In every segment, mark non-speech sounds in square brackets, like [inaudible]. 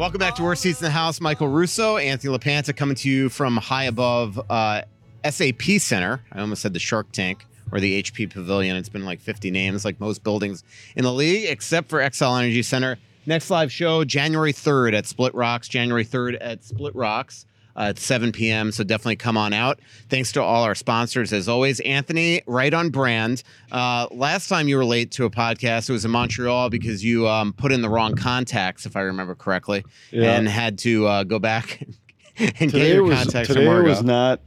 Welcome back to Worst Seats in the House. Michael Russo, Anthony LaPanta coming to you from high above uh, SAP Center. I almost said the Shark Tank or the HP Pavilion. It's been like 50 names, like most buildings in the league, except for Xcel Energy Center. Next live show, January 3rd at Splitrocks. January 3rd at Splitrocks uh, at 7 p.m. So definitely come on out. Thanks to all our sponsors, as always. Anthony, right on brand. Uh, last time you were late to a podcast, it was in Montreal because you um, put in the wrong contacts, if I remember correctly, Yeah. and had to uh, go back [laughs] and get your was contacts today from was not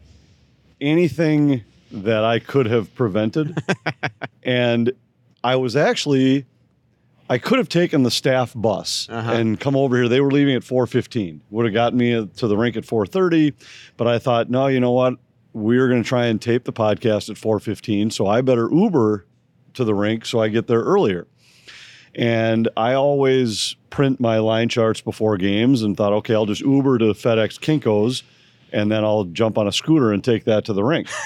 anything that I could have prevented, [laughs] and I was actually I could have taken the staff bus Uh-huh. and come over here. They were leaving at four fifteen. Would have gotten me to the rink at four thirty, but I thought, no, you know what? We're going to try and tape the podcast at four fifteen, so I better Uber to the rink so I get there earlier. And I always print my line charts before games and thought, okay, I'll just Uber to FedEx Kinkos and then I'll jump on a scooter and take that to the rink. [laughs]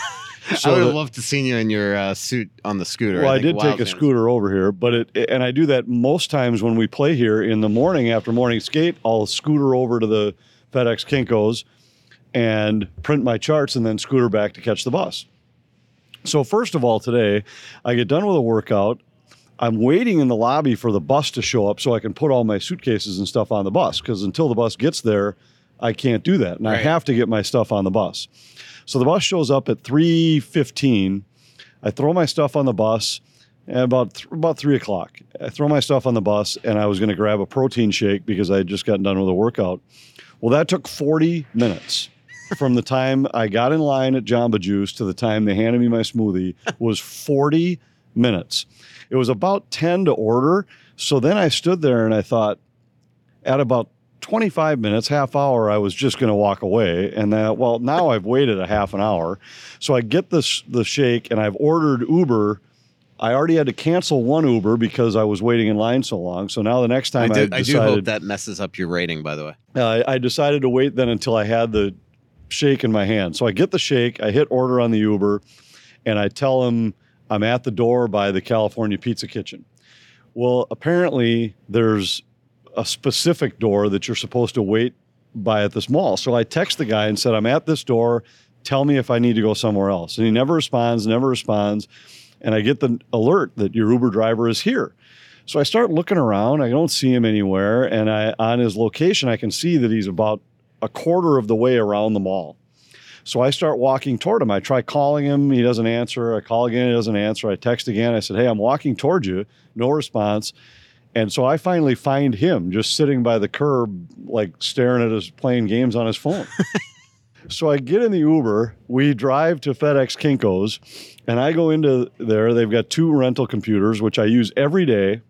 I would have loved to seen you in your uh, suit on the scooter. well, I, think did take a scooter over here, but it and I do that most times when we play here in the morning after morning skate. I'll scooter over to the FedEx Kinkos and print my charts and then scooter back to catch the bus. So first of all, today I get done with a workout. I'm waiting in the lobby for the bus to show up so I can put all my suitcases and stuff on the bus because until the bus gets there, I can't do that, and I have to get my stuff on the bus. So the bus shows up at 3:15. I throw my stuff on the bus at about th- about three o'clock. I throw my stuff on the bus, and I was going to grab a protein shake because I had just gotten done with a workout. Well, that took 40 minutes from the time I got in line at Jamba Juice to the time they handed me my smoothie was 40 minutes. It was about 10 to order. So then I stood there and I thought, at about 25 minutes, half hour, I was just going to walk away. And that, well, now I've waited a half an hour. So I get this the shake and I've ordered Uber. I already had to cancel one Uber because I was waiting in line so long. So now the next time I, do, I decided, do hope that messes up your rating, by the way. uh, I decided to wait then until I had the shake in my hand. So I get the shake, I hit order on the Uber, and I tell him I'm at the door by the California Pizza Kitchen. Well, apparently there's a specific door that you're supposed to wait by at this mall. So I text the guy and said, I'm at this door. Tell me if I need to go somewhere else. And he never responds, never responds. And I get the alert that your Uber driver is here. So I start looking around. I don't see him anywhere. And I on his location, I can see that he's about a quarter of the way around the mall. So I start walking toward him. I try calling him. He doesn't answer. I call again. He doesn't answer. I text again. I said, Hey, I'm walking toward you. No response. And so I finally find him just sitting by the curb, like staring at his playing games on his phone. [laughs] so I get in the Uber. We drive to FedEx Kinkos, and I go into there. They've got two rental computers, which I use every day.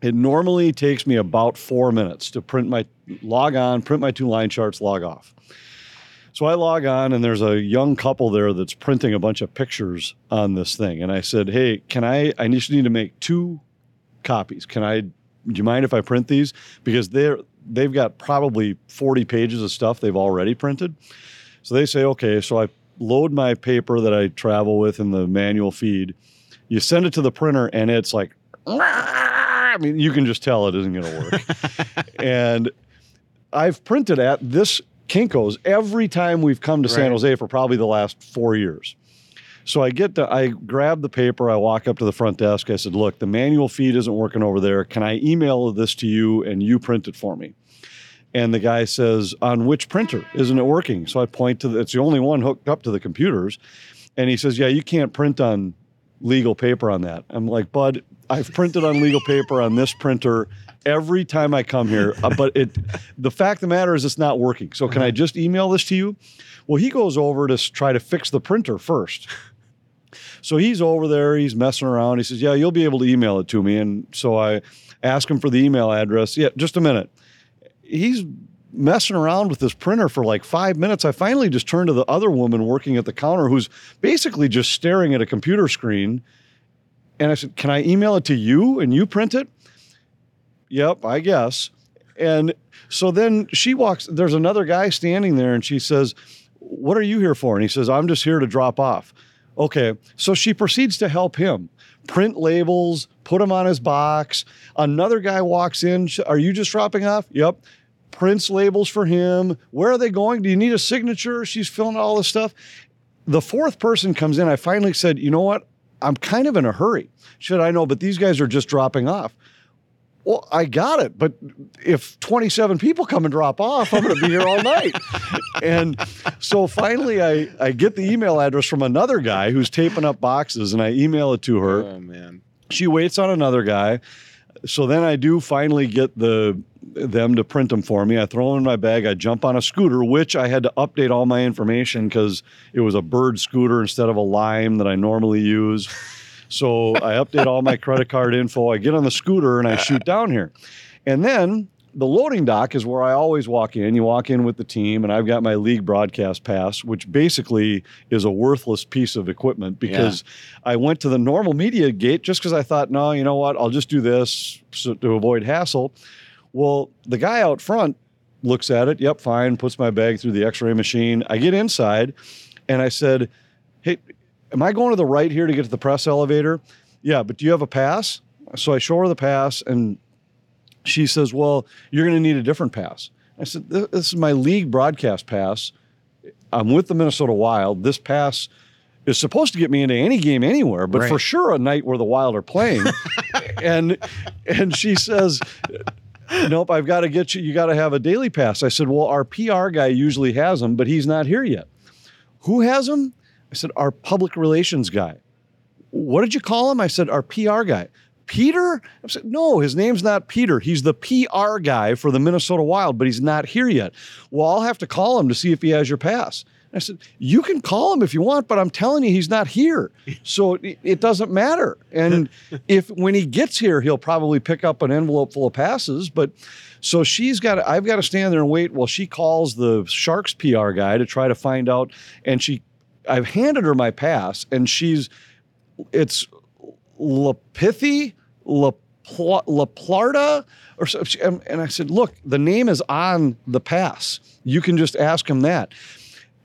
It normally takes me about four minutes to print my log on, print my two line charts, log off. So I log on, and there's a young couple there that's printing a bunch of pictures on this thing. And I said, "Hey, can I? I just need to make two copies. Can I? Do you mind if I print these? Because they're they've got probably 40 pages of stuff they've already printed. So they say, okay. So I load my paper that I travel with in the manual feed. You send it to the printer, and it's like, ah, I mean, you can just tell it isn't going to work. [laughs] and I've printed at this Kinko's every time we've come to San Jose for probably the last four years. So I get to, I grab the paper, I walk up to the front desk. I said, Look, the manual feed isn't working over there. Can I email this to you and you print it for me? And the guy says, On which printer? Isn't it working? So I point to the, it's the only one hooked up to the computers. And he says, Yeah, you can't print on legal paper on that. I'm like, Bud, I've printed on legal paper on this printer every time I come here. Uh, but it, the fact of the matter is, it's not working. So can I just email this to you? Well, he goes over to try to fix the printer first. So he's over there, he's messing around. He says, Yeah, you'll be able to email it to me. And so I ask him for the email address. Yeah, just a minute. He's messing around with this printer for like five minutes. I finally just turned to the other woman working at the counter who's basically just staring at a computer screen. And I said, Can I email it to you and you print it? Yep, I guess. And so then she walks, there's another guy standing there and she says, What are you here for? And he says, I'm just here to drop off. Okay. So she proceeds to help him print labels, put them on his box. Another guy walks in. Are you just dropping off? Yep. prints labels for him. Where are they going? Do you need a signature? She's filling all this stuff. The fourth person comes in. I finally said, you know what? I'm kind of in a hurry. Should I know? But these guys are just dropping off. Well, I got it, but if 27 people come and drop off, I'm going to be here all night. [laughs] and so finally, I, I get the email address from another guy who's taping up boxes, and I email it to her. Oh man. She waits on another guy. So then I do finally get the them to print them for me. I throw them in my bag. I jump on a scooter, which I had to update all my information because it was a bird scooter instead of a lime that I normally use. So I update all my credit card info. I get on the scooter and I shoot down here. And then the loading dock is where I always walk in. You walk in with the team, and I've got my league broadcast pass, which basically is a worthless piece of equipment because I went to the normal media gate just because I thought, no, you know what, I'll just do this so, to avoid hassle. Well, the guy out front looks at it. Yep, fine. Puts my bag through the X-ray machine. I get inside, and I said, "Hey, am I going to the right here to get to the press elevator?" Yeah, but do you have a pass? So I show her the pass, and she says, "Well, you're going to need a different pass." I said, "This is my league broadcast pass. I'm with the Minnesota Wild. This pass." Is supposed to get me into any game anywhere, but Right. for sure a night where the Wild are playing. [laughs] and and she says, nope, I've got to get you. You got to have a daily pass. I said, well, our PR guy usually has them, but he's not here yet. Who has them? I said, our public relations guy. What did you call him? I said, our PR guy. Peter? I said, no, his name's not Peter. He's the PR guy for the Minnesota Wild, but he's not here yet. Well, I'll have to call him to see if he has your pass. I said, you can call him if you want, but I'm telling you, he's not here. So it, it doesn't matter. And [laughs] if when he gets here, he'll probably pick up an envelope full of passes. But so she's got, to, I've got to stand there and wait while she calls the Sharks PR guy to try to find out. And she, I've handed her my pass, and she's, it's Lapithy, La, Pla, La or so. And and I said, look, the name is on the pass. You can just ask him that.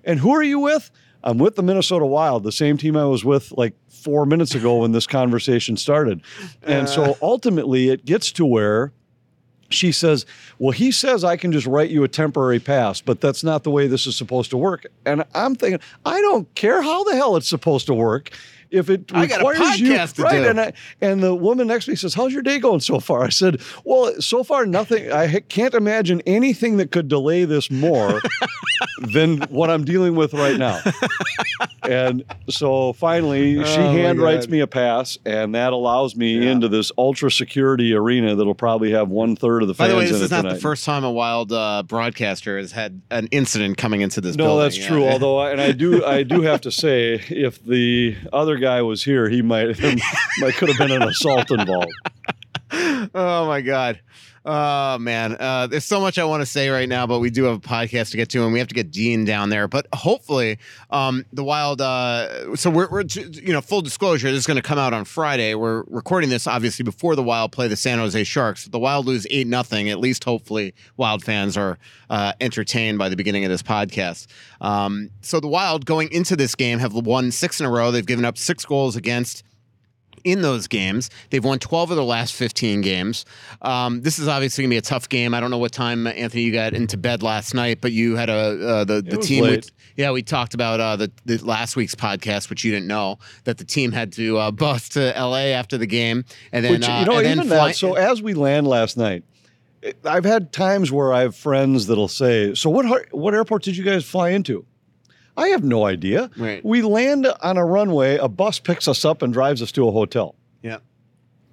And who are you with? I'm with the Minnesota Wild, the same team I was with like four minutes ago when this conversation started. And so ultimately, it gets to where she says, Well, he says I can just write you a temporary pass, but that's not the way this is supposed to work. And I'm thinking, I don't care how the hell it's supposed to work. If it I got a requires you, to right? do. And I, and the woman next to me says, "How's your day going so far?" I said, "Well, so far nothing. I can't imagine anything that could delay this more [laughs] than what I'm dealing with right now." and so finally, she Oh, my hand me a pass, and that allows me Yeah. into this ultra security arena that'll probably have one third of the fans. By the way, this is not tonight. the first time a wild uh, broadcaster has had an incident coming into this No, building. that's Yeah. true. Although, and I do, I do have to say, if the other guy was here, he might, [laughs] might could have been an assault involved. [laughs] oh my god oh man. Uh, there's so much i want to say right now but we do have a podcast to get to and we have to get dean down there. But hopefully um, the wild uh, so we're, we're you know full disclosure this is going to come out on friday. We're recording this obviously before the wild play the san jose sharks. The wild lose 8 nothing at least hopefully wild fans are uh, entertained by the beginning of this podcast. Um, so the wild going into this game have won six in a row. They've given up six goals against in those games. They've won 12 of their last 15 games. Um, this is obviously going to be a tough game. I don't know what time, Anthony, you got into bed last night, but you had a uh, the, the team. we- yeah, we talked about uh, the, the last week's podcast, which you didn't know, that the team had to uh, bus to LA after the game. And then, Which uh, you know, and then even fly- that. So as we land last night, I've had times where I have friends that'll say, "So what? What airport did you guys fly into?" I have no idea. Right. We land on a runway. A bus picks us up and drives us to a hotel. Yeah.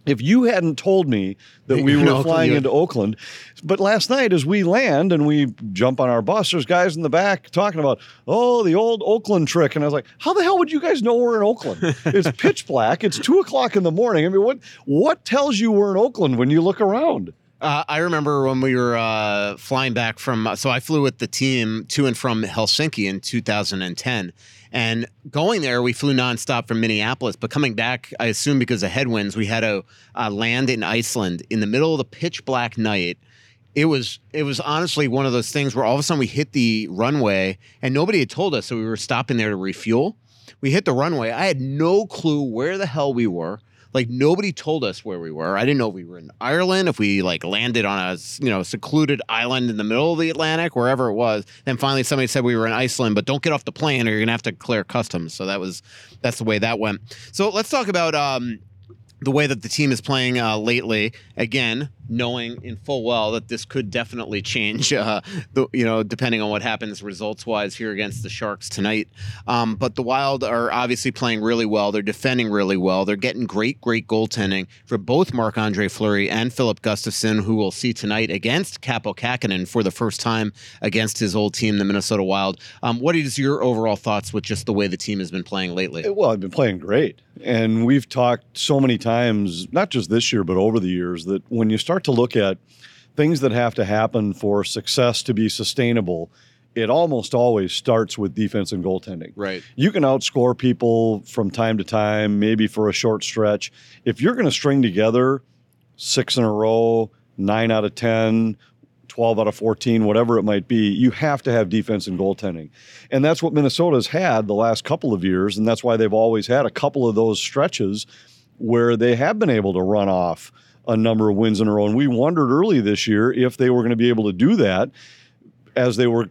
If you hadn't told me that we [laughs] were Oakland, flying you- into Oakland, but last night as we land and we jump on our bus, there's guys in the back talking about, oh, the old Oakland trick. And I was like, how the hell would you guys know we're in Oakland? It's [laughs] pitch black. It's two o'clock in the morning. I mean, what what tells you we're in Oakland when you look around? Uh, I remember when we were uh, flying back from. So I flew with the team to and from Helsinki in 2010, and going there we flew nonstop from Minneapolis. But coming back, I assume because of headwinds, we had to uh, land in Iceland in the middle of the pitch black night. It was it was honestly one of those things where all of a sudden we hit the runway and nobody had told us, so we were stopping there to refuel. We hit the runway. I had no clue where the hell we were. Like nobody told us where we were. I didn't know we were in Ireland. If we like landed on a you know secluded island in the middle of the Atlantic, wherever it was. Then finally somebody said we were in Iceland, but don't get off the plane or you're gonna have to clear customs. So that was that's the way that went. So let's talk about um, the way that the team is playing uh, lately. Again, knowing in full well that this could definitely change, uh, the, you know, depending on what happens results wise here against the Sharks tonight. Um, but the Wild are obviously playing really well. They're defending really well. They're getting great, great goaltending for both Marc Andre Fleury and Filip Gustavsson, who we'll see tonight against Kaapo Kähkönen for the first time against his old team, the Minnesota Wild. Um, what is your overall thoughts with just the way the team has been playing lately? Well, I've been playing great. And we've talked so many times, not just this year, but over the years, that when you start to look at things that have to happen for success to be sustainable, it almost always starts with defense and goaltending. Right. You can outscore people from time to time, maybe for a short stretch. If you're going to string together six in a row, nine out of 10, 12 out of 14, whatever it might be, you have to have defense and goaltending. And that's what Minnesota's had the last couple of years. And that's why they've always had a couple of those stretches where they have been able to run off a number of wins in a row. And we wondered early this year if they were going to be able to do that as they were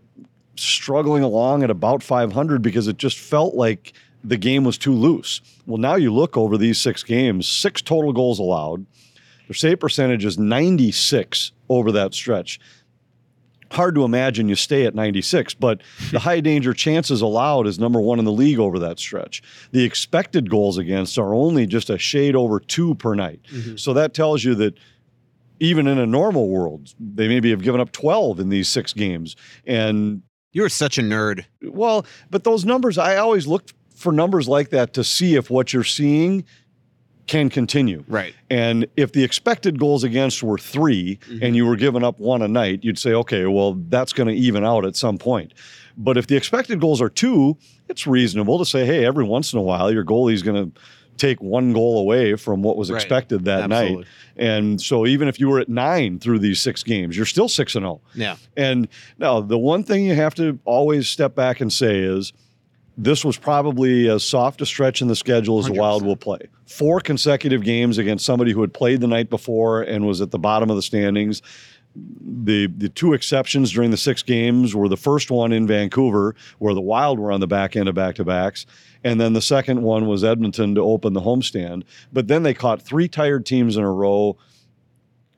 struggling along at about 500 because it just felt like the game was too loose. Well, now you look over these six games, six total goals allowed. Their save percentage is 96 over that stretch. Hard to imagine you stay at 96, but the high danger chances allowed is number one in the league over that stretch. The expected goals against are only just a shade over two per night. Mm-hmm. So that tells you that even in a normal world, they maybe have given up 12 in these six games. And you're such a nerd. Well, but those numbers, I always look for numbers like that to see if what you're seeing can continue. Right. And if the expected goals against were 3 mm-hmm. and you were giving up one a night, you'd say, okay, well, that's going to even out at some point. But if the expected goals are two, it's reasonable to say, hey, every once in a while, your goalie's going to take one goal away from what was right. expected that Absolutely. night. And so even if you were at nine through these six games, you're still six and zero. Oh. Yeah. And now the one thing you have to always step back and say is this was probably as soft a stretch in the schedule as 100%. the Wild will play. Four consecutive games against somebody who had played the night before and was at the bottom of the standings. The the two exceptions during the six games were the first one in Vancouver, where the Wild were on the back end of back to backs, and then the second one was Edmonton to open the homestand. But then they caught three tired teams in a row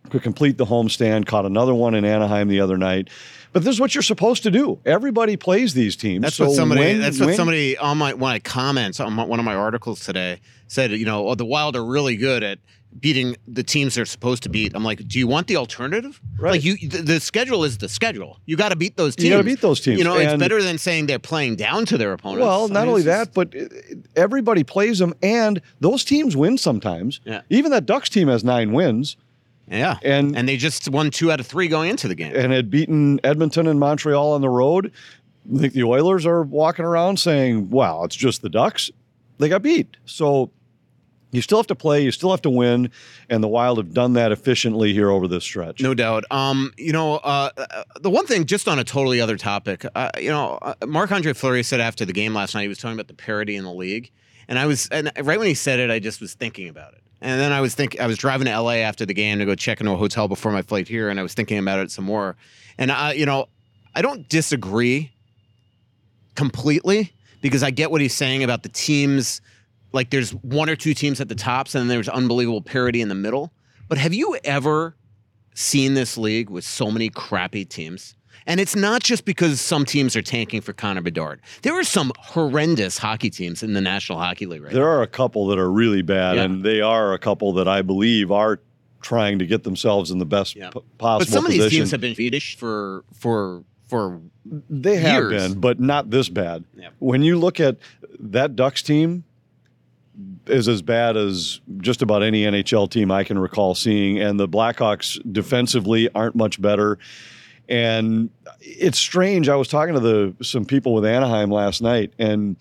could complete the homestand, caught another one in Anaheim the other night. But this is what you're supposed to do. Everybody plays these teams. That's so what somebody. When, that's what when, somebody on my one of my comments on my, one of my articles today said. You know, oh, the Wild are really good at beating the teams they're supposed to beat. I'm like, do you want the alternative? Right. Like you, the, the schedule is the schedule. You got to beat those teams. You got to beat those teams. You know, and it's better than saying they're playing down to their opponents. Well, not I mean, only that, but uh, everybody plays them, and those teams win sometimes. Yeah. Even that Ducks team has nine wins. Yeah. And and they just won two out of three going into the game. And had beaten Edmonton and Montreal on the road. I think the Oilers are walking around saying, wow, it's just the Ducks. They got beat. So you still have to play, you still have to win, and the Wild have done that efficiently here over this stretch. No doubt. Um, you know, uh, the one thing, just on a totally other topic, uh, you know, uh, Marc Andre Fleury said after the game last night, he was talking about the parity in the league, and I was, and right when he said it, I just was thinking about it. And then I was thinking, I was driving to LA after the game to go check into a hotel before my flight here, and I was thinking about it some more. And I, you know, I don't disagree completely because I get what he's saying about the teams. Like, there's one or two teams at the tops, and then there's unbelievable parity in the middle. But have you ever seen this league with so many crappy teams? And it's not just because some teams are tanking for Connor Bedard. There are some horrendous hockey teams in the National Hockey League right now. There now. are a couple that are really bad, yeah. and they are a couple that I believe are trying to get themselves in the best yeah. p- possible But some position. of these teams have been feedish for for for they have been, but not this bad. Yeah. When you look at that Ducks team, is as bad as just about any NHL team I can recall seeing, and the Blackhawks defensively aren't much better. And it's strange. I was talking to the some people with Anaheim last night, and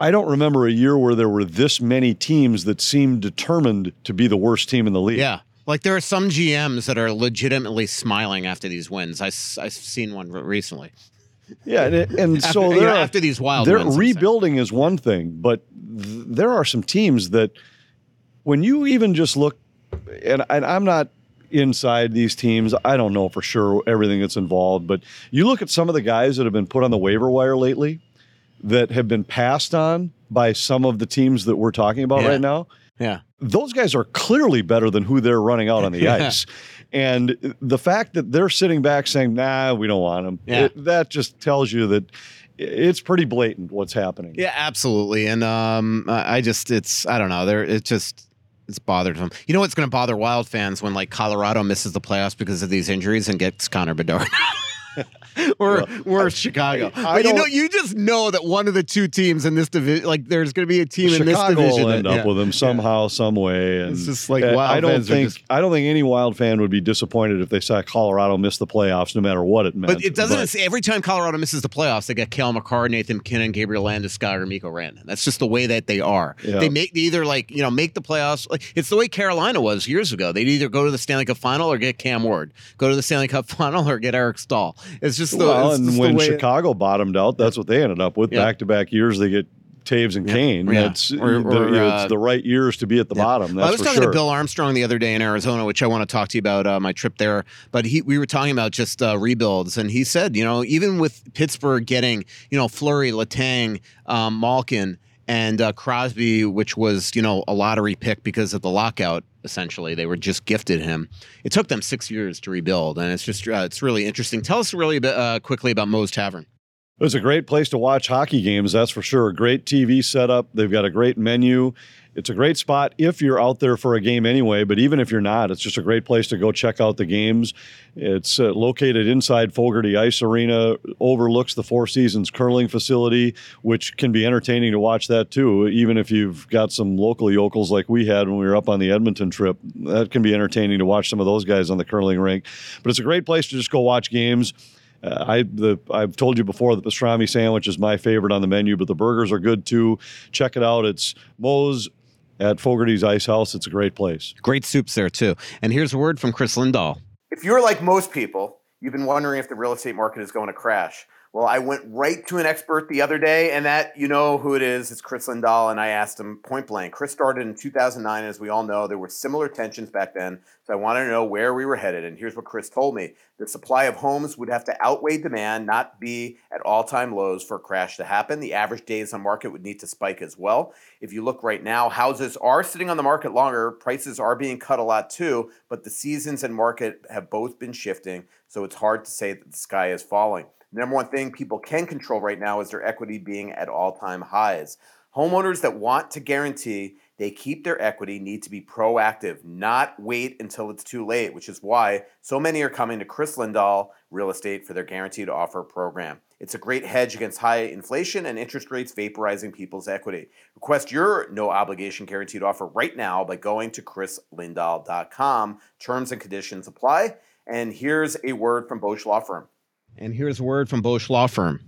I don't remember a year where there were this many teams that seemed determined to be the worst team in the league. Yeah. Like there are some GMs that are legitimately smiling after these wins. I, I've seen one recently. Yeah, and, and after, so you know, after these wild, they're wins, rebuilding is one thing, but th- there are some teams that when you even just look, and, and I'm not inside these teams. I don't know for sure everything that's involved, but you look at some of the guys that have been put on the waiver wire lately that have been passed on by some of the teams that we're talking about Yeah. right now. Yeah. Those guys are clearly better than who they're running out on the [laughs] ice. And the fact that they're sitting back saying, nah, we don't want them, Yeah. that just tells you that it's pretty blatant what's happening. Yeah, absolutely. And um, I I just, it's, I don't know. There, it just, it's bothered them. You know what's going to bother Wild fans when like Colorado misses the playoffs because of these injuries and gets Connor Bedard. [laughs] [laughs] or or Chicago. I but you know, you just know that one of the two teams in this division, like there's going to be a team in this division. will end that- up yeah. with them somehow, some way. And It's just like Wild I don't think just- I don't think any Wild fan would be disappointed if they saw Colorado miss the playoffs, no matter what it meant. But it doesn't. it's- every time Colorado misses the playoffs, they get Cale Makar, Nathan MacKinnon, Gabriel Landeskog, or Mikko Rantanen. That's just the way that they are. Yeah. They make they either like you know make the playoffs. Like it's the way Carolina was years ago. They'd either go to the Stanley Cup final or get Cam Ward. Go to the Stanley Cup [laughs] final or get Eric Staal. It's just the. well, it's and just the when way- Chicago bottomed out, that's what they ended up with. Back to back years, they get Toews and Kane. Yeah. That's Or- the, or, uh, it's the right years to be at the Yeah. bottom. Well, I was for talking sure. to Bill Armstrong the other day in Arizona, which I want to talk to you about uh, my trip there. But he, we were talking about just uh, rebuilds, and he said, you know, even with Pittsburgh getting, you know, Fleury, Letang, um, Malkin, and uh, Crosby, which was, you know, a lottery pick because of the lockout. Essentially, they were just gifted him. It took them six years to rebuild, and it's just uh, it's really interesting. Tell us really uh, quickly about Moe's Tavern. It was a great place to watch hockey games, that's for sure. Great TV setup. They've got a great menu. It's a great spot if you're out there for a game anyway, but even if you're not, it's just a great place to go check out the games. It's uh, located inside Fogerty Ice Arena, overlooks the Four Seasons curling facility, which can be entertaining to watch that too, even if you've got some local yokels like we had when we were up on the Edmonton trip. That can be entertaining to watch some of those guys on the curling rink. But it's a great place to just go watch games. Uh, I the I've told you before the pastrami sandwich is my favorite on the menu, but the burgers are good too. Check it out. It's Moe's at Fogerty's Ice House. It's a great place. Great soups there too. And here's a word from Kris Lindahl. If you're like most people, you've been wondering if the real estate market is going to crash. Well, I went right to an expert the other day, and that you know who it is. It's Kris Lindahl, and I asked him point blank. Kris started in 2009, as we all know. There were similar tensions back then, so I wanted to know where we were headed. And here's what Kris told me: the supply of homes would have to outweigh demand, not be at all-time lows for a crash to happen. The average days on market would need to spike as well. If you look right now, houses are sitting on the market longer. Prices are being cut a lot too, but the seasons and market have both been shifting, so it's hard to say that the sky is falling. Number one thing people can control right now is their equity being at all time highs. Homeowners that want to guarantee they keep their equity need to be proactive, not wait until it's too late, which is why so many are coming to Kris Lindahl Real Estate for their guaranteed offer program. It's a great hedge against high inflation and interest rates vaporizing people's equity. Request your no obligation guaranteed offer right now by going to krislindahl.com. Terms and conditions apply. And here's a word from Bosch Law Firm. And here's word from Bosch Law Firm.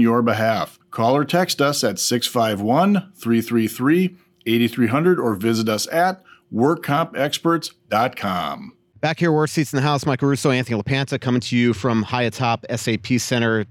your behalf. Call or text us at 651 333 8300 or visit us at workcompexperts.com. Back here, worst seats in the house. Mike Russo, Anthony LaPanta, coming to you from high atop SAP Center.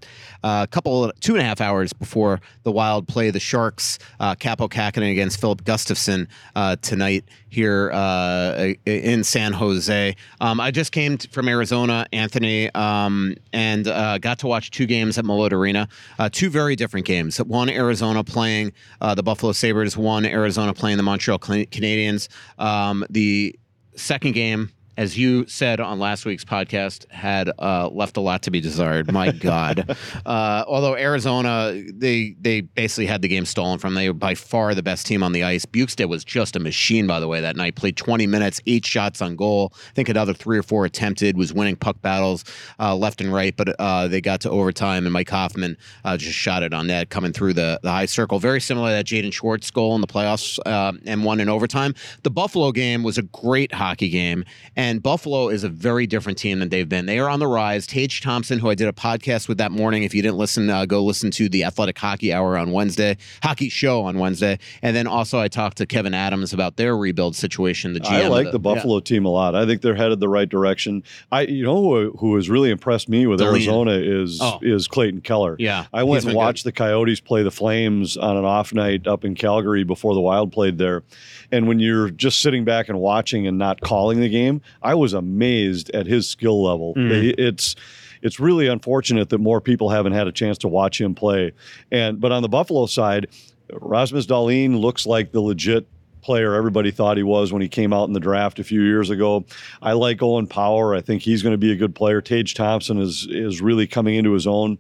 A couple, two and a half hours before the Wild play the Sharks. Uh, Kaapo Kähkönen against Filip Gustavsson uh, tonight here uh, in San Jose. Um, I just came t- from Arizona, Anthony, um, and uh, got to watch two games at Mullett Arena. Uh, two very different games. One Arizona playing uh, the Buffalo Sabres. One Arizona playing the Montreal Can- Canadiens. Um, the second game as you said on last week's podcast, had uh, left a lot to be desired. My [laughs] God. uh, although Arizona, they they basically had the game stolen from. Them. They were by far the best team on the ice. Bjugstad was just a machine, by the way, that night. Played 20 minutes, eight shots on goal. I think another three or four attempted. Was winning puck battles uh, left and right, but uh, they got to overtime, and Mike Hoffman uh, just shot it on net, coming through the, the high circle. Very similar to that Jaden Schwartz goal in the playoffs uh, and won in overtime. The Buffalo game was a great hockey game, and Buffalo is a very different team than they've been. They are on the rise. Tage Thompson, who I did a podcast with that morning, if you didn't listen, uh, go listen to the Athletic Hockey Hour on Wednesday, Hockey Show on Wednesday, and then also I talked to Kevin Adams about their rebuild situation. The GM I like the, the, Buffalo yeah. team a lot. I think they're headed the right direction. I, you know, who, who has really impressed me with Arizona is oh. is Clayton Keller. Yeah, I went and watched good. the Coyotes play the Flames on an off night up in Calgary before the Wild played there, and when you're just sitting back and watching and not calling the game, I was amazed at his skill level. Mm. It's it's really unfortunate that more people haven't had a chance to watch him play. And but on the Buffalo side, Rasmus Dahlin looks like the legit player everybody thought he was when he came out in the draft a few years ago. I like Owen Power. I think he's going to be a good player. Tage Thompson is is really coming into his own.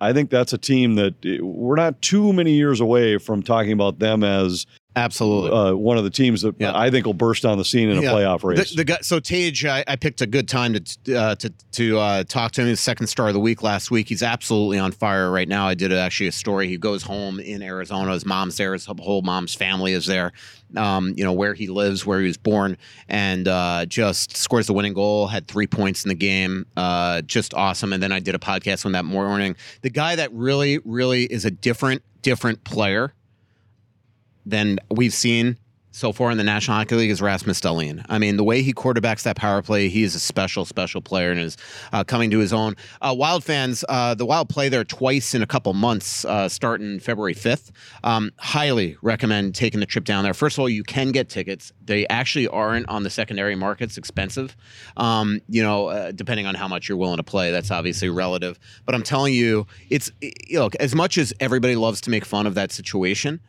I think that's a team that we're not too many years away from talking about them as Absolutely, uh, one of the teams that yeah. I think will burst on the scene in a yeah. playoff race. The, the guy, so Tage, I, I, picked a good time to uh, to to uh, talk to him. His second star of the week last week. He's absolutely on fire right now. I did actually a story. He goes home in Arizona. His mom's there. His whole mom's family is there. Um, you know where he lives, where he was born, and uh, just scores the winning goal. Had three points in the game. Uh, just awesome. And then I did a podcast on that morning. The guy that really, really is a different, different player than we've seen so far in the National Hockey League is Rasmus Dahlin. I mean, the way he quarterbacks that power play, he is a special, special player and is uh, coming to his own. Uh, Wild fans, uh, the Wild play there twice in a couple months, uh, starting February 5th. Um, highly recommend taking the trip down there. First of all, you can get tickets. They actually aren't on the secondary markets expensive, um, you know, uh, depending on how much you're willing to play. That's obviously relative. But I'm telling you, it's, know, as much as everybody loves to make fun of that situation,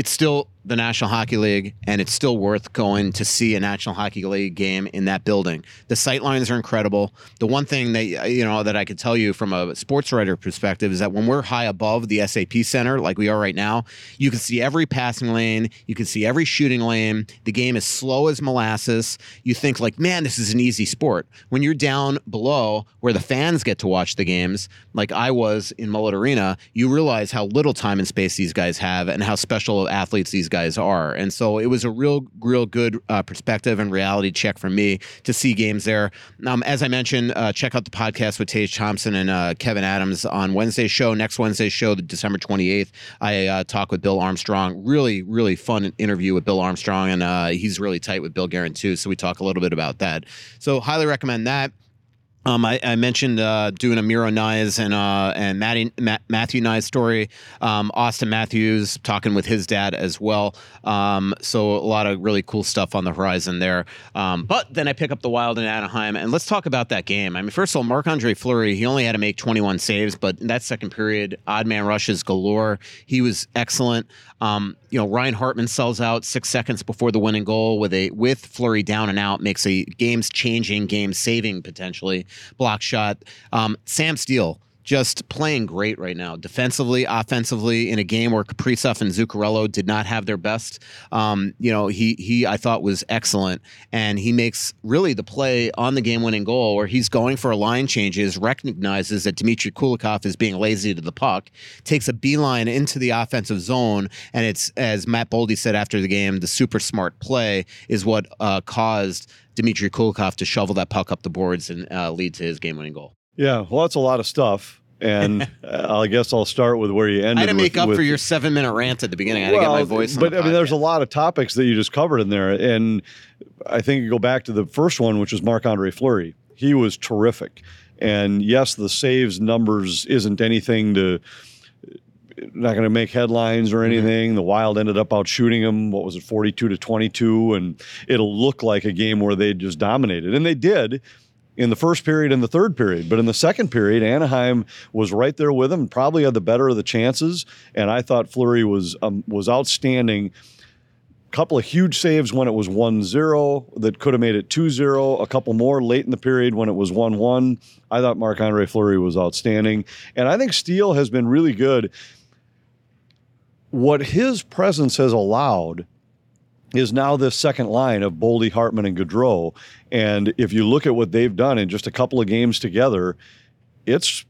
it's still the National Hockey League, and it's still worth going to see a National Hockey League game in that building. The sight lines are incredible. The one thing that you know that I could tell you from a sports writer perspective is that when we're high above the SAP Center, like we are right now, you can see every passing lane, you can see every shooting lane. The game is slow as molasses. You think like, man, this is an easy sport. When you're down below where the fans get to watch the games, like I was in Mullett Arena, you realize how little time and space these guys have and how special athletes these guys are. And so it was a real, real good uh, perspective and reality check for me to see games there. Um, as I mentioned, uh, check out the podcast with Tage Thompson and uh, Kevin Adams on Wednesday's show. Next Wednesday's show, the December 28th, I uh, talk with Bill Armstrong. Really, really fun interview with Bill Armstrong, and uh, he's really tight with Bill Guerin too. So we talk a little bit about that. So highly recommend that. Um, I, I, mentioned uh, doing a Miro Nyes and uh, and Matty, Matthew Knies story. Um, Auston Matthews talking with his dad as well. Um, so a lot of really cool stuff on the horizon there. Um, but then I pick up the Wild in Anaheim, and let's talk about that game. I mean, first of all, Marc Andre Fleury he only had to make 21 saves, but in that second period, odd man rushes galore. He was excellent. Um, you know, Ryan Hartman sells out six seconds before the winning goal with a with Fleury down and out, makes a games changing, game saving potentially block shot. Um, Sam Steele just playing great right now, defensively, offensively, in a game where Kaprizov and Zuccarello did not have their best. Um, you know, he he I thought was excellent, and he makes really the play on the game-winning goal where he's going for a line changes, recognizes that Dmitry Kulikov is being lazy to the puck, takes a beeline into the offensive zone, and it's as Matt Boldy said after the game, the super smart play is what uh, caused Dmitry Kulikov to shovel that puck up the boards and uh, lead to his game-winning goal. Yeah, well, that's a lot of stuff. And [laughs] I guess I'll start with where you ended. Up. I had to make with, up with, for your seven minute rant at the beginning. I had well, to get my voice. But I mean, there's a lot of topics that you just covered in there, and I think you go back to the first one, which was Marc Andre Fleury. He was terrific, and yes, the saves numbers isn't anything to not going to make headlines or mm-hmm. anything. Mm-hmm. The Wild ended up out shooting them. What was it, forty-two to twenty-two, and it'll look like a game where they just dominated, and they did in the first period and the third period. But in the second period, Anaheim was right there with them, probably had the better of the chances. And I thought Fleury was um, was outstanding. A couple of huge saves when it was 1-0 that could have made it 2-0 a couple more late in the period when it was 1-1 i thought marc-andre fleury was outstanding and i think steele has been really good what his presence has allowed is now this second line of Boldy, Hartman, and Gaudreau. And if you look at what they've done in just a couple of games together, it's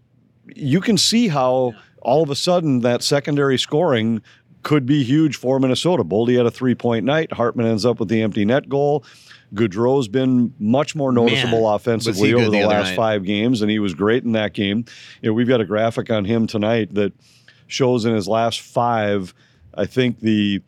you can see how all of a sudden that secondary scoring could be huge for Minnesota. Boldy had a three point night. Hartman ends up with the empty net goal. Gaudreau's been much more noticeable Man, offensively over the the last night. five games, and he was great in that game. You know, we've got a graphic on him tonight that shows in his last five, I think the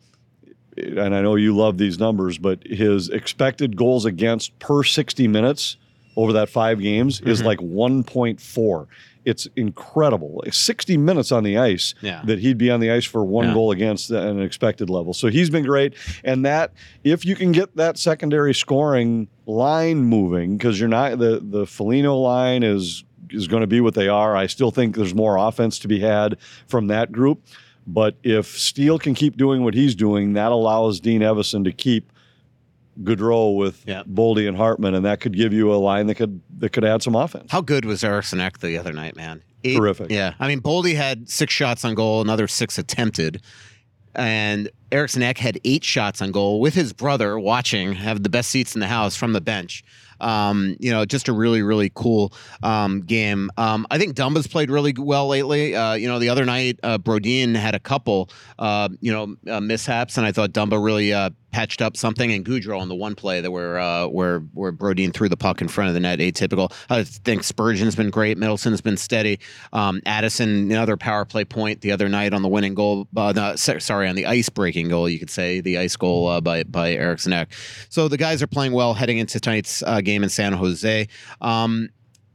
and I know you love these numbers, but his expected goals against per 60 minutes over that five games is Mm-hmm. like 1.4. It's incredible. 60 minutes on the ice Yeah. that he'd be on the ice for one Yeah. goal against at an expected level. So he's been great. And that, if you can get that secondary scoring line moving, because you're not, the, the Felino line is is going to be what they are. I still think there's more offense to be had from that group. But if Steele can keep doing what he's doing, that allows Dean Evason to keep Gaudreau with Yeah. Boldy and Hartman, and that could give you a line that could that could add some offense. How good was Eriksson Ek the other night, man? Eight- Terrific. Yeah. I mean, Boldy had six shots on goal, another six attempted. And Eriksson Ek had eight shots on goal with his brother watching, have the best seats in the house from the bench. Um, you know, just a really, really cool um, game. Um, I think Dumba's played really well lately. Uh, you know, the other night, uh, had a couple, uh, you know, uh, mishaps, and I thought Dumba really uh, patched up something. And Gaudreau on the one play that where uh, where where Brodin threw the puck in front of the net, atypical. I think Spurgeon's been great. Middleton's been steady. Um, Addison, another power play point the other night on the winning goal. Uh, no, sorry, on the ice breaking goal, you could say the ice goal uh, by by Eriksson Ek. So the guys are playing well heading into tonight's uh, game in San Jose. Um,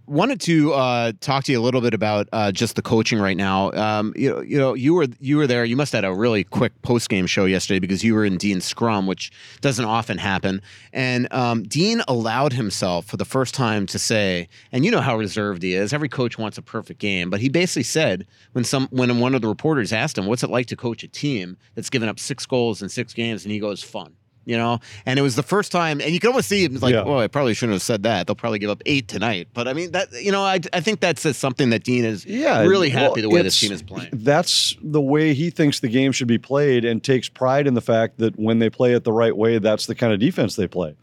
wanted to uh, talk to you a little bit about uh, just the coaching right now. Um, you know, you know, you were you were there. You must have had a really quick post game show yesterday because you were in Dean's scrum, which doesn't often happen. And um, Dean allowed himself for the first time to say, and you know how reserved he is. Every coach wants a perfect game, but he basically said when some when one of the reporters asked him, "What's it like to coach a team that's given up six goals in six games?" and he goes, "Fun." You know, and it was the first time, and you can almost see him like, Yeah. "Oh, I probably shouldn't have said that." They'll probably give up eight tonight, but I mean that. You know, I, I think that says something that Dean is Yeah, really well, happy the way this team is playing. That's the way he thinks the game should be played, and takes pride in the fact that when they play it the right way, that's the kind of defense they play.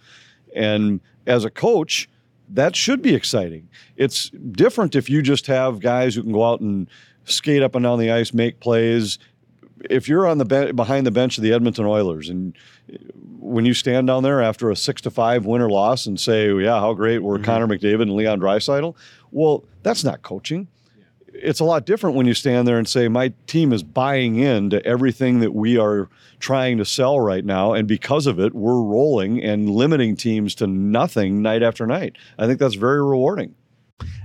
And as a coach, that should be exciting. It's different if you just have guys who can go out and skate up and down the ice, make plays. If you're on the ben- behind the bench of the Edmonton Oilers, and when you stand down there after a six to five win or loss and say, "Yeah, how great were mm-hmm. Connor McDavid and Leon Draisaitl," well, that's not coaching. It's a lot different when you stand there and say my team is buying into everything that we are trying to sell right now and because of it we're rolling and limiting teams to nothing night after night. I think that's very rewarding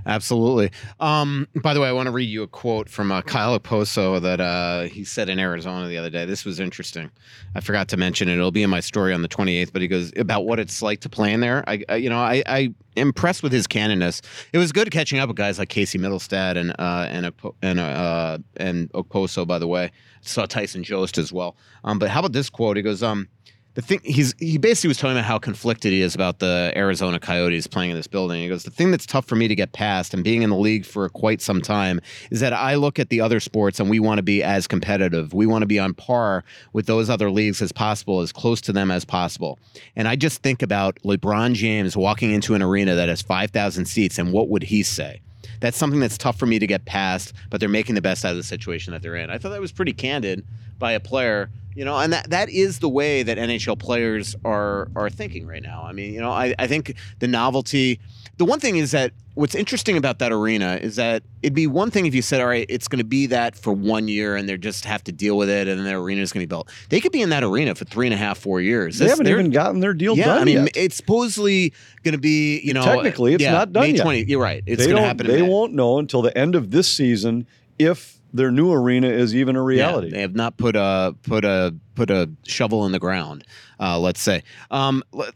Absolutely. Um, by the way, I want to read you a quote from uh, Kyle Okposo that uh, he said in Arizona the other day. This was interesting. I forgot to mention it. It'll be in my story on the 28th, but he goes about what it's like to play in there. I, I you know, I, I impressed with his candidness. It was good catching up with guys like Casey Mittelstadt and uh, and and uh, and Okposo. By the way, saw Tyson Jost as well. Um, but how about this quote? He goes, um, the thing he's he basically was talking about how conflicted he is about the Arizona Coyotes playing in this building. He goes, the thing that's tough for me to get past and being in the league for quite some time is that I look at the other sports and we want to be as competitive. We want to be on par with those other leagues as possible, as close to them as possible. And I just think about LeBron James walking into an arena that has 5,000 seats and what would he say? That's something that's tough for me to get past, but they're making the best out of the situation that they're in. I thought that was pretty candid by a player, you know, and that, that is the way that NHL players are are thinking right now. I mean, you know, I, I think the novelty the one thing is that what's interesting about that arena is that it'd be one thing if you said, all right, it's gonna be that for one year and they just have to deal with it and then their arena is gonna be built. They could be in that arena for three and a half, four years. they This- haven't even gotten their deal yeah, done I mean, yet. it's supposedly going to be, you know, Technically, it's yeah, not done May yet. You're right. It's going to happen. they won't know until the end of this season if their new arena is even a Yeah, reality they have not put a put a put a shovel in the ground. Uh, let's say. Um, let,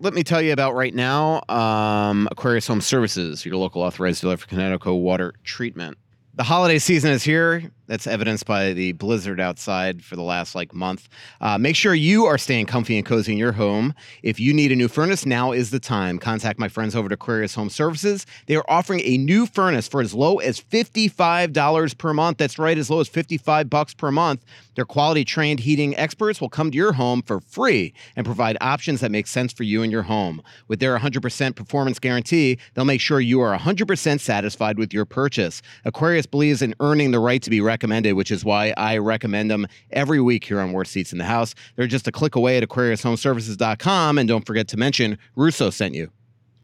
let me tell you about right now. Um, Aquarius Home Services, your local authorized dealer for Kinetico water treatment. The holiday season is here. That's evidenced by the blizzard outside for the last like month. Uh, make sure you are staying comfy and cozy in your home. If you need a new furnace, now is the time. Contact my friends over at Aquarius Home Services. They are offering a new furnace for as low as $55 per month. That's right, as low as 55 bucks per month. Their quality trained heating experts will come to your home for free and provide options that make sense for you and your home. With their 100% performance guarantee, they'll make sure you are 100% satisfied with your purchase. Aquarius believes in earning the right to be recommended, which is why I recommend them every week here on Worst Seats in the House. They're just a click away at AquariusHomeservices.com. And don't forget to mention Russo sent you.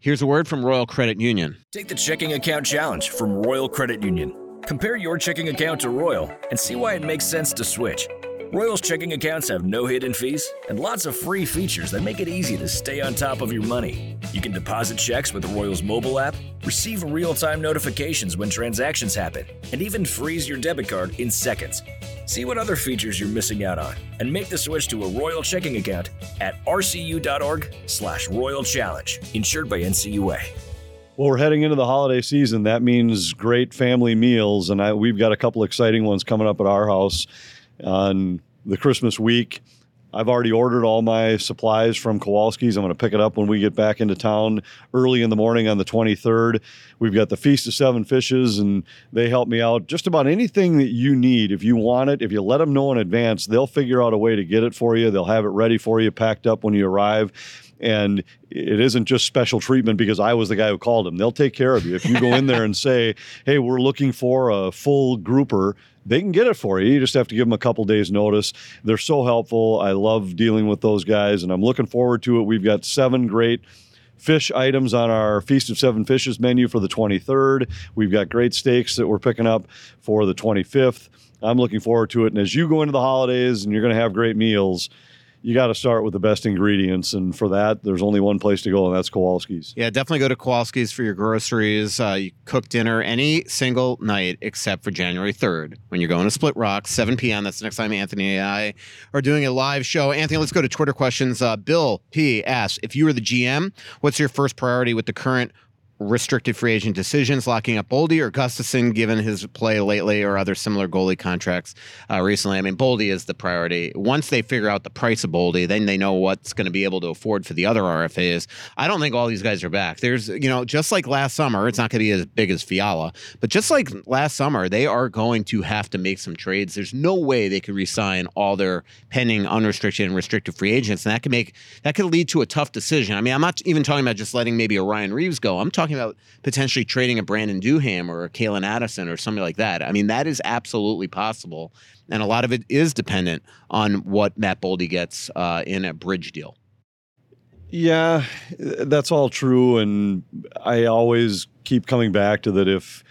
Here's a word from Royal Credit Union. Take the checking account challenge from Royal Credit Union. Compare your checking account to Royal and see why it makes sense to switch. Royal's checking accounts have no hidden fees and lots of free features that make it easy to stay on top of your money. You can deposit checks with the Royal's mobile app, receive real time notifications when transactions happen, and even freeze your debit card in seconds. See what other features you're missing out on and make the switch to a Royal checking account at rcu.org/slash Royal Challenge, insured by NCUA. Well, we're heading into the holiday season. That means great family meals, and I, we've got a couple exciting ones coming up at our house on the Christmas week. I've already ordered all my supplies from Kowalski's. I'm going to pick it up when we get back into town early in the morning on the 23rd. We've got the Feast of Seven Fishes, and they help me out just about anything that you need. If you want it, if you let them know in advance, they'll figure out a way to get it for you. They'll have it ready for you, packed up when you arrive. And it isn't just special treatment because I was the guy who called them. They'll take care of you. If you go in there and say, [laughs] hey, we're looking for a full grouper, they can get it for you. You just have to give them a couple days notice. They're so helpful. I love dealing with those guys, and I'm looking forward to it. We've got seven great fish items on our Feast of Seven Fishes menu for the 23rd. We've got great steaks that we're picking up for the 25th. I'm looking forward to it. And as you go into the holidays and you're going to have great meals, you got to start with the best ingredients. And for that, there's only one place to go, and that's Kowalski's. Yeah, definitely go to Kowalski's for your groceries. Uh, you cook dinner any single night except for January 3rd when you're going to Split Rock, 7 p.m. That's the next time Anthony and I are doing a live show. Anthony, let's go to Twitter questions. Uh, Bill P asks If you were the GM, what's your first priority with the current restricted free agent decisions, locking up Boldy or Gustavsson, given his play lately, or other similar goalie contracts uh, recently. I mean, Boldy is the priority. Once they figure out the price of Boldy, then they know what's going to be able to afford for the other RFAs. I don't think all these guys are back. There's, you know, just like last summer, it's not going to be as big as Fiala, but just like last summer, they are going to have to make some trades. There's no way they could resign all their pending unrestricted and restricted free agents, and that could make that could lead to a tough decision. I mean, I'm not even talking about just letting maybe a Ryan Reaves go. I'm talking about potentially trading a Brandon Duhaime or a Calen Addison or something like that. I mean, that is absolutely possible. And a lot of it is dependent on what Matt Boldy gets uh, in a bridge deal. Yeah, that's all true. And I always keep coming back to that if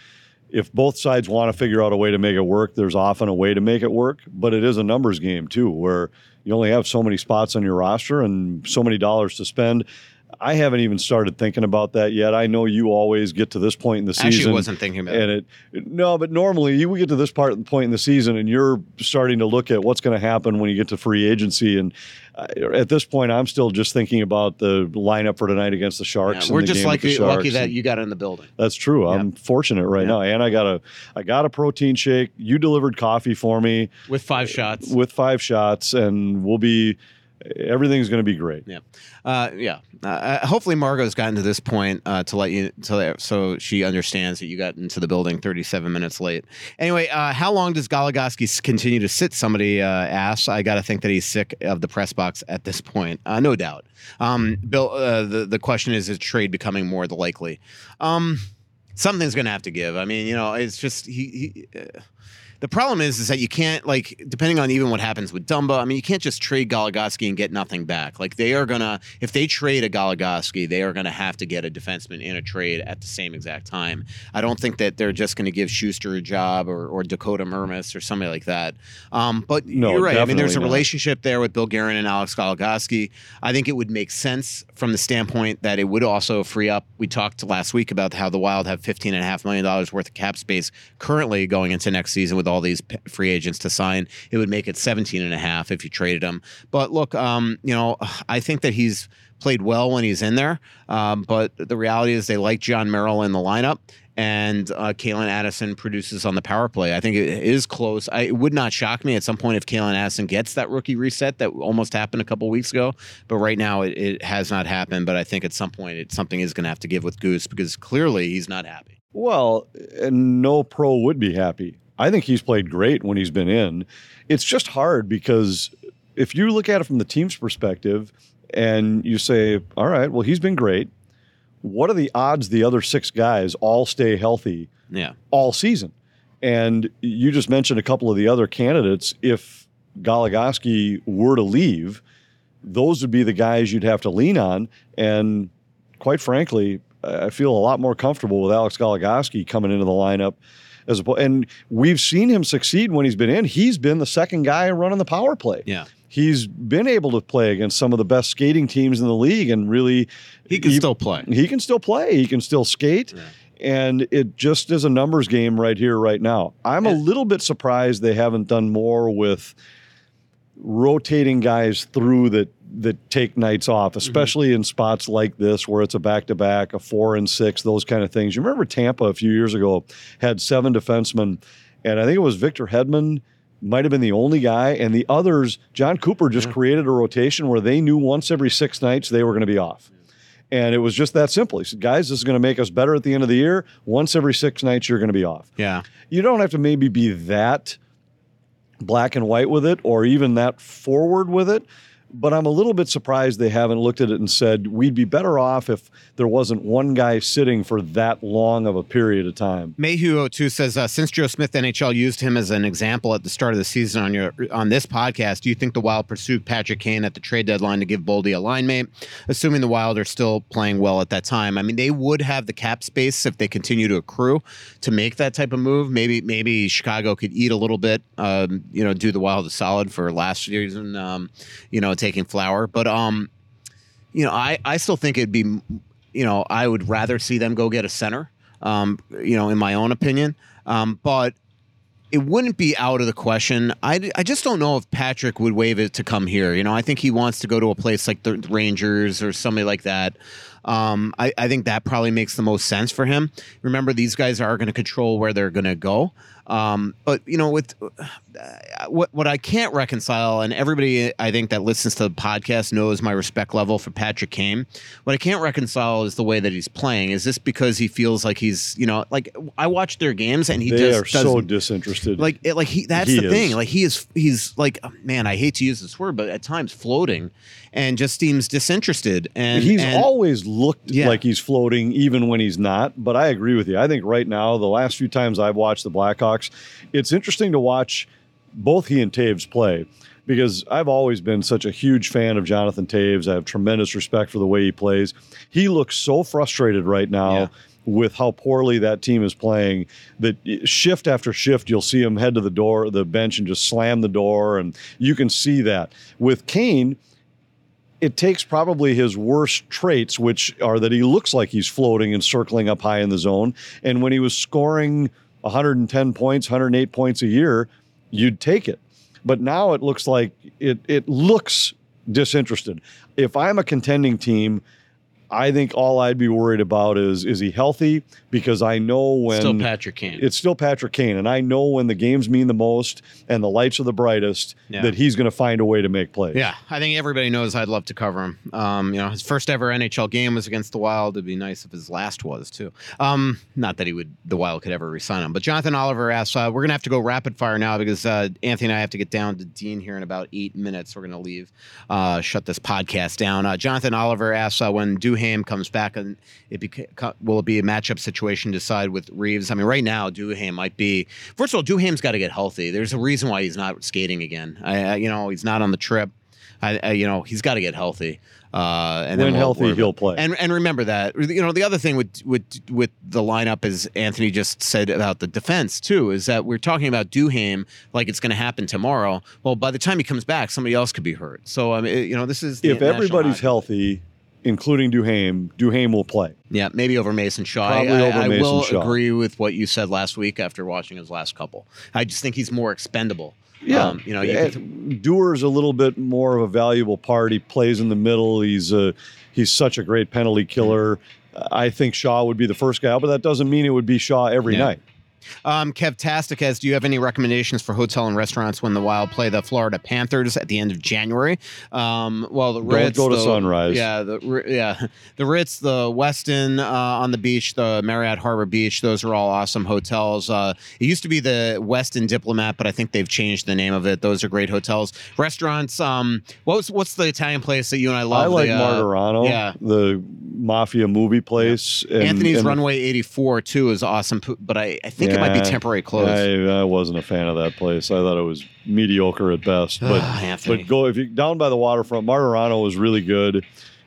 if both sides want to figure out a way to make it work, there's often a way to make it work. But it is a numbers game too, where you only have so many spots on your roster and so many dollars to spend. I haven't even started thinking about that yet. I know you always get to this point in the season. Actually, wasn't thinking about and it. No, but normally you would get to this part point in the season, and you're starting to look at what's going to happen when you get to free agency. And uh, at this point, I'm still just thinking about the lineup for tonight against the Sharks. Yeah, we're just lucky, lucky that you got in the building. That's true. I'm fortunate right now, and I got a I got a protein shake. You delivered coffee for me with five shots. With five shots, and we'll be everything's going to be great. Yeah, uh, yeah. Uh, uh, hopefully, Margot's gotten to this point uh, to let you to so she understands that you got into the building 37 minutes late. Anyway, uh, how long does Goligoski continue to sit? Somebody uh, asks. I got to think that he's sick of the press box at this point. no doubt. Um, Bill, the the question is: Is trade becoming more the likely? Um, something's going to have to give. I mean, you know, it's just he. he the problem is, is that you can't like depending on even what happens with Dumba. I mean, you can't just trade Goligoski and get nothing back. Like they are gonna, if they trade a Goligoski, they are gonna have to get a defenseman in a trade at the same exact time. I don't think that they're just gonna give Schuster a job or, or Dakota Mermis or somebody like that. Um, but no, you're right. I mean, there's a not. relationship there with Bill Guerin and Alex Goligoski. I think it would make sense from the standpoint that it would also free up. We talked last week about how the Wild have fifteen and a half million dollars worth of cap space currently going into next season with all all these free agents to sign. It would make it 17 and a half if you traded him. But look, um, you know, I think that he's played well when he's in there. Um, but the reality is they like Jon Merrill in the lineup. and uh, Calen Addison produces on the power play. I think it is close. I, it would not shock me at some point if Calen Addison gets that rookie reset that almost happened a couple weeks ago. But right now, it, it has not happened. But I think at some point, it, something is going to have to give with Goose because clearly he's not happy. Well, no pro would be happy. I think he's played great when he's been in. It's just hard because if you look at it from the team's perspective and you say, all right, well, he's been great. What are the odds the other six guys all stay healthy Yeah. all season? And you just mentioned a couple of the other candidates. If Goligoski were to leave, those would be the guys you'd have to lean on. And quite frankly, I feel a lot more comfortable with Alex Goligoski coming into the lineup as a and we've seen him succeed when he's been in. He's been the second guy running the power play. Yeah. He's been able to play against some of the best skating teams in the league and really He can still play. he can still play. He can still skate. Yeah. And it just is a numbers game right here, right now. I'm a little bit surprised they haven't done more with rotating guys through that that take nights Mm-hmm. off, especially in spots like this where it's a back to back, a four and six, those kind of things. You remember Tampa a few years ago had seven defensemen, and I think it was Victor Hedman might have been the only guy, and the others, Jon Cooper just created a rotation where they knew once every six nights they were going to be off. And it was just that simple. He said, guys, this is going to make us better at the end of the year. Once every six nights, you're going to be off. Yeah. You don't have to maybe be that black and white with it or even that forward with it. But I'm a little bit surprised they haven't looked at it and said, we'd be better off if there wasn't one guy sitting for that long of a period of time. Mayhew 02 says, uh, since Joe Smith NHL used him as an example at the start of the season on your on this podcast, do you think the Wild pursued Patrick Kane at the trade deadline to give Boldy a line mate? Assuming the Wild are still playing well at that time, I mean, they would have the cap space if they continue to accrue to make that type of move. Maybe maybe Chicago could eat a little bit, um, you know, do the Wild a solid for last season, um, you know, taking Flower, but um, you know, I I still think it'd be, you know, I would rather see them go get a center, um, you know, in my own opinion. Um, but it wouldn't be out of the question. I, I just don't know if Patrick would waive it to come here. You know, I think he wants to go to a place like the Rangers or somebody like that. Um, I, I think that probably makes the most sense for him. Remember, these guys are going to control where they're going to go. Um, but you know, with uh, what what I can't reconcile, and everybody I think that listens to the podcast knows my respect level for Patrick Kane. What I can't reconcile is the way that he's playing. Is this because he feels like he's you know like I watch their games and he they just are so disinterested. like it, like he that's He the thing like he is he's like man i hate to use this word but at times floating and just seems disinterested and he's and, always looked Yeah. like he's floating, even when he's not. But I agree with you. I think right now, the last few times I've watched the Blackhawks, it's interesting to watch both he and Toews play because I've always been such a huge fan of Jonathan Toews. I have tremendous respect for the way he plays. He looks so frustrated right now. Yeah. With how poorly that team is playing, that shift after shift, you'll see him head to the door, the bench, and just slam the door, and you can see that. With Kane, it takes probably his worst traits, which are that he looks like he's floating and circling up high in the zone. And when he was scoring 110 points, 108 points a year, you'd take it. But now it looks like it it looks disinterested. If I'm a contending team, I think all I'd be worried about is is he healthy? Because I know when still patrick kane it's still Patrick Kane, and I know when the games mean the most and the lights are the brightest Yeah. that he's going to find a way to make plays. yeah i think everybody knows i'd love to cover him um, you know his first ever nhl game was against the wild it'd be nice if his last was too um, not that he would the wild could ever resign him but jonathan oliver asks uh, we're gonna have to go rapid fire now because uh, anthony and i have to get down to dean here in about eight minutes we're gonna leave uh, shut this podcast down uh, jonathan oliver asks uh, when duhaime comes back and it beca- will it be a matchup situation decide with reaves i mean right now duhaime might be first of all duhaime's got to get healthy there's a reason why he's not skating again I, I you know he's not on the trip I, I you know he's got to get healthy uh, and then when we'll- healthy, he'll play. and and remember that you know the other thing with with with the lineup is Anthony just said about the defense too is that we're talking about Duhaime like it's going to happen tomorrow. Well, by the time he comes back, somebody else could be hurt. So I mean, you know, this is the if everybody's Hockey- healthy, including Duhaime, Duhaime will play. yeah, maybe over Mason Shaw. I- Probably I, over I Mason will Shaw. agree with what you said last week after watching his last couple. I just think he's more expendable. Yeah, Um, you know, you Eh, can, Dewar's a little bit more of a valuable part. He plays in the middle. He's a he's such a great penalty killer. I think Shaw would be the first guy, but that doesn't mean it would be Shaw every Yeah. night. Um, Kev Tasticas, do you have any recommendations for hotel and restaurants when the Wild play the Florida Panthers at the end of January? Um, well, the Don't Ritz, go to the- Sunrise. Yeah, the yeah, [laughs] the Ritz, the Westin uh, on the beach, the Marriott Harbor Beach. Those are all awesome hotels. Uh, it used to be the Westin Diplomat, but I think they've changed the name of it. Those are great hotels. Restaurants. Um, what was what's the Italian place that you and I love? I like the, uh, Margarano, yeah. the mafia movie place. and- Anthony's and- Runway 84 too is awesome, but I, I think it might be temporary closed. I, I wasn't a fan of that place. I thought it was mediocre at best. [sighs] But but go if you down by the waterfront. Margarano was really good,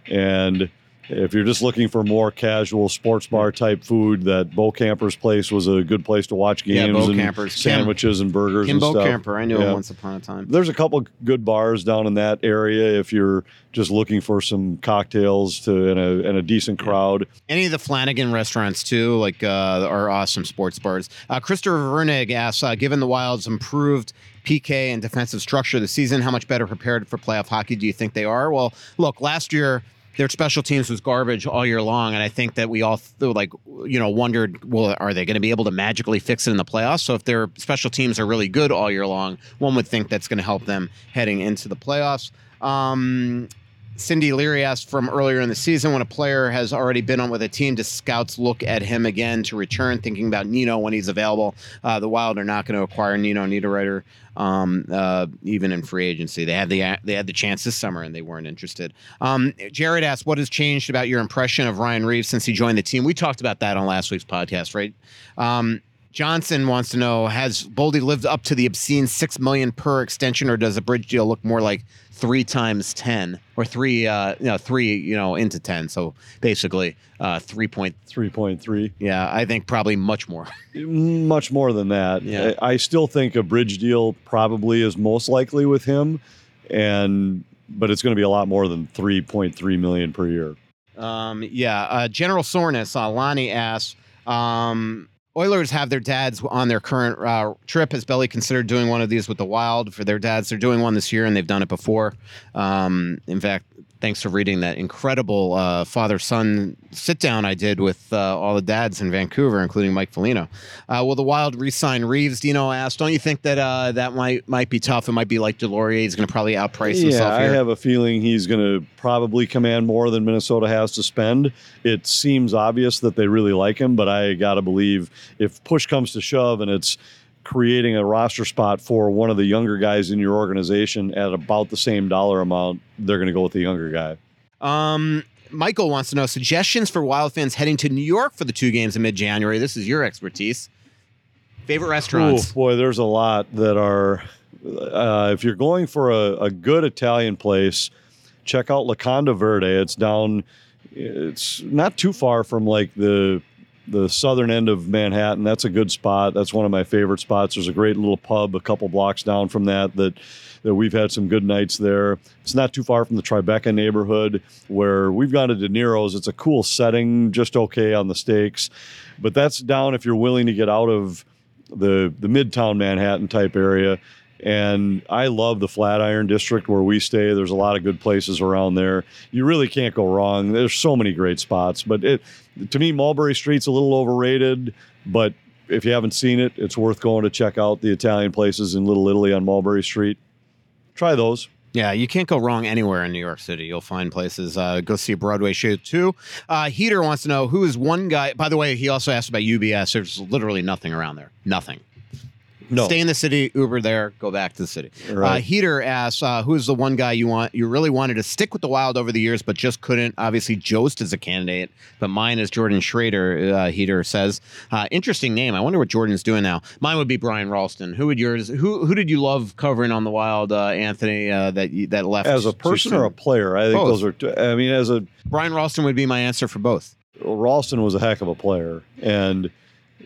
and if you're just looking for more casual sports bar type food, that Bo Camper's place was a good place to watch games Yeah, Bo and Camper's. Kim- sandwiches and burgers Kim and Bo stuff. Camper. I knew Yeah. him once upon a time. There's a couple good bars down in that area if you're just looking for some cocktails to and a and a decent crowd. Any of the Flanigan restaurants too, like uh, are awesome sports bars. Uh, Christopher Vernig asks, uh, given the Wild's improved PK and defensive structure this season, how much better prepared for playoff hockey do you think they are? Well, look, last year their special teams was garbage all year long, and I think that we all like you know wondered, well, are they going to be able to magically fix it in the playoffs? So if their special teams are really good all year long, one would think that's going to help them heading into the playoffs. Um, Cindy Leary asked from earlier in the season when a player has already been on with a team, does scouts look at him again to return, thinking about Nino when he's available? Uh, the Wild are not going to acquire Nino Niederreiter um, uh, even in free agency. They had the they had the chance this summer and they weren't interested. Um, Jared asked, "What has changed about your impression of Ryan Reaves since he joined the team?" We talked about that on last week's podcast, right? Um, Johnson wants to know: Has Boldy lived up to the obscene six million per extension, or does a bridge deal look more like three times ten, or three, uh, you know, three, you know, into ten? So basically, uh, three point. Three point three. Yeah, I think probably much more. [laughs] much more than that. Yeah. I, I still think a bridge deal probably is most likely with him, and but it's going to be a lot more than three point three million per year. Um, yeah. Uh, General Soreness, uh, Lonnie asks, um, Oilers have their dads on their current uh, trip. Has Belly considered doing one of these with the Wild for their dads? They're doing one this year, and they've done it before. Um, in fact, thanks for reading that incredible uh, father-son sit-down I did with uh, all the dads in Vancouver, including Mike Foligno. Uh, will the Wild re-sign Reaves? Dino asked. Don't you think that uh, that might might be tough? It might be like Deslauriers. He's going to probably outprice yeah, himself I have a feeling he's going to probably command more than Minnesota has to spend. It seems obvious that they really like him, but I got to believe if push comes to shove and it's creating a roster spot for one of the younger guys in your organization at about the same dollar amount, they're going to go with the younger guy. Um, Michael wants to know suggestions for Wild fans heading to New York for the two games in mid-January. This is your expertise. Favorite restaurants? Oh boy, there's a lot that are. Uh, if you're going for a, a good Italian place, check out Locanda Verde. It's down. It's not too far from like the the southern end of Manhattan. That's a good spot. That's one of my favorite spots. There's a great little pub a couple blocks down from that that that we've had some good nights there. It's not too far from the Tribeca neighborhood where we've gone to De Niro's. It's a cool setting, just okay on the steaks, but that's down if you're willing to get out of the the midtown Manhattan type area. And I love the Flatiron District where we stay. There's a lot of good places around there. You really can't go wrong. There's so many great spots. But it, to me, Mulberry Street's a little overrated. But if you haven't seen it, it's worth going to check out the Italian places in Little Italy on Mulberry Street. Try those. Yeah, you can't go wrong anywhere in New York City. You'll find places. Uh, go see a Broadway show too. Uh, Heater wants to know who is one guy. By the way, he also asked about UBS. There's literally nothing around there. Nothing. No. Stay in the city, Uber there, go back to the city. Uh, Heater asks, uh, who is the one guy you want? You really wanted to stick with the Wild over the years, but just couldn't. Obviously, Jost is a candidate, but mine is Jordan Schroeder. Uh, Heater says, uh, interesting name. I wonder what Jordan's doing now. Mine would be Brian Rolston. Who would yours? Who who did you love covering on the Wild, uh, Anthony? Uh, that you, that left As a person or a player, I think Both. those are. T- I mean, as a Brian Rolston would be my answer for both. Rolston was a heck of a player, and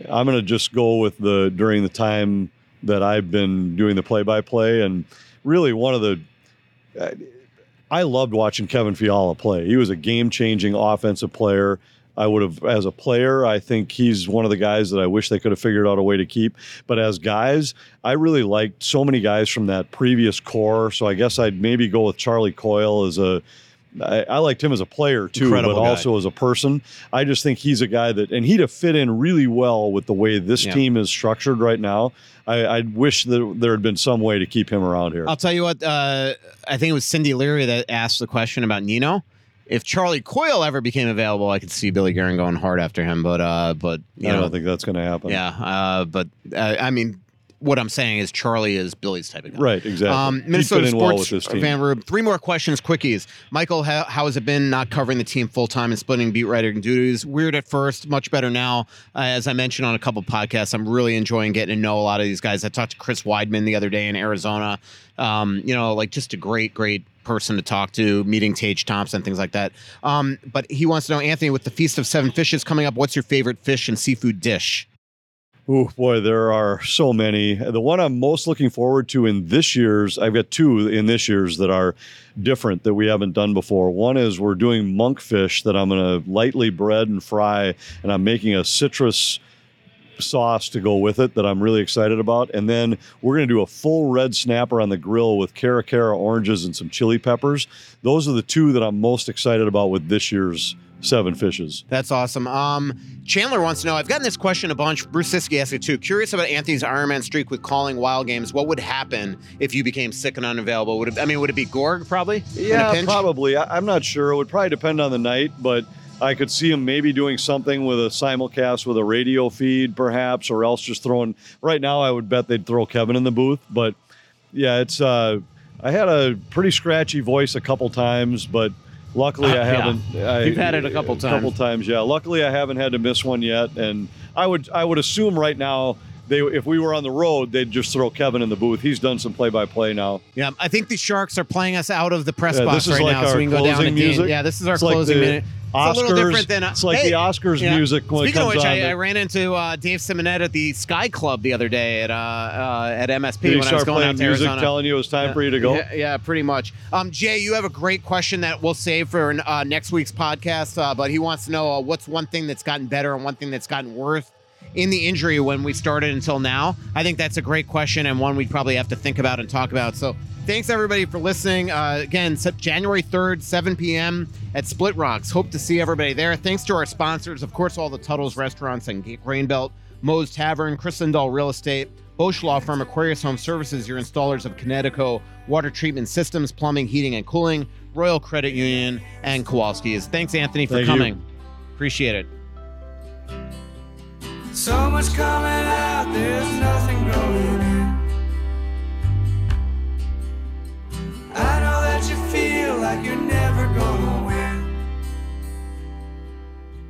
I'm going to just go with the during the time that I've been doing the play-by-play, and really one of the. I loved watching Kevin Fiala play. He was a game-changing offensive player. I would have, as a player, I think he's one of the guys that I wish they could have figured out a way to keep. But as guys, I really liked so many guys from that previous core. So I guess I'd maybe go with Charlie Coyle as a I, I liked him as a player too, Incredible but guy. also as a person. I just think he's a guy that, and he'd have fit in really well with the way this Yeah. team is structured right now. I, I wish that there had been some way to keep him around here. I'll tell you what. Uh, I think it was Cindy Leary that asked the question about Nino. If Charlie Coyle ever became available, I could see Billy Guerin going hard after him. But uh, but you I know, don't think that's going to happen. yeah. Uh, but uh, I mean, what I'm saying is Charlie is Billy's type of guy. Right, exactly. Um, Minnesota well Sports this. Fan Room. Three more questions, quickies. Michael, how, how has it been not covering the team full time and splitting beat writing duties? Weird at first, much better now. Uh, as I mentioned on a couple podcasts, I'm really enjoying getting to know a lot of these guys. I talked to Chris Weidman the other day in Arizona. Um, you know, like just a great, great person to talk to, meeting Tage Thompson, things like that. Um, but he wants to know, Anthony, with the Feast of Seven Fishes coming up, what's your favorite fish and seafood dish? Oh boy, there are so many. The one I'm most looking forward to in this year's, I've got two in this year's that are different that we haven't done before. One is we're doing monkfish that I'm going to lightly bread and fry, and I'm making a citrus sauce to go with it that I'm really excited about. And then we're going to do a full red snapper on the grill with cara cara oranges and some chili peppers. Those are the two that I'm most excited about with this year's seven fishes. That's awesome. Um, Chandler wants to know. I've gotten this question a bunch. Bruce Siski asked it too. Curious about Anthony's Ironman streak with calling wild games. What would happen if you became sick and unavailable? Would it, I mean, would it be Gorg probably? Yeah, probably. I, I'm not sure. It would probably depend on the night, but I could see him maybe doing something with a simulcast with a radio feed, perhaps, or else just throwing. Right now, I would bet they'd throw Kevin in the booth, but yeah, it's. Uh, I had a pretty scratchy voice a couple times, but luckily Uh, I [laughs] haven't. I, You've had it a couple times. A couple times. times, yeah. Luckily, I haven't had to miss one yet, and I would. I would assume right now. They, if we were on the road, they'd just throw Kevin in the booth. He's done some play-by-play now. Yeah, I think the Sharks are playing us out of the press Yeah, box this is right like now, so our we can go down to closing Dean. music. Yeah, this is our It's like closing the minute. Oscars. It's a little different than it's like Hey, the Oscars yeah. music when Speaking of which. I, I ran into uh, Dave Simonette at the Sky Club the other day at uh, uh, at MSP Did he when I was going playing out to music, Arizona. telling you it was time for you to go? Yeah, yeah, pretty much. Um, Jay, you have a great question that we'll save for uh, next week's podcast. Uh, but he wants to know uh, what's one thing that's gotten better and one thing that's gotten worse in the injury when we started until now. I think that's a great question and one we'd probably have to think about and talk about. So. Thanks everybody for listening. Uh, again, January 3rd, 7 p.m. at Splitrocks. Hope to see everybody there. Thanks to our sponsors, of course, all the Tuttle's restaurants and Grain Belt, Moe's Tavern, Kris Lindahl Real Estate, Bosch Law Firm, Aquarius Home Services, your installers of Kinetico Water Treatment Systems, Plumbing, Heating, and Cooling, Royal Credit Union, and Kowalski's. Thanks, Anthony, for Thank you. coming. Appreciate it. So much coming out, there's nothing going in. I know that you feel like you're never gonna win.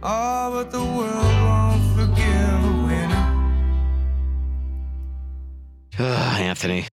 Oh, but the world won't forgive a winner. [sighs] Anthony.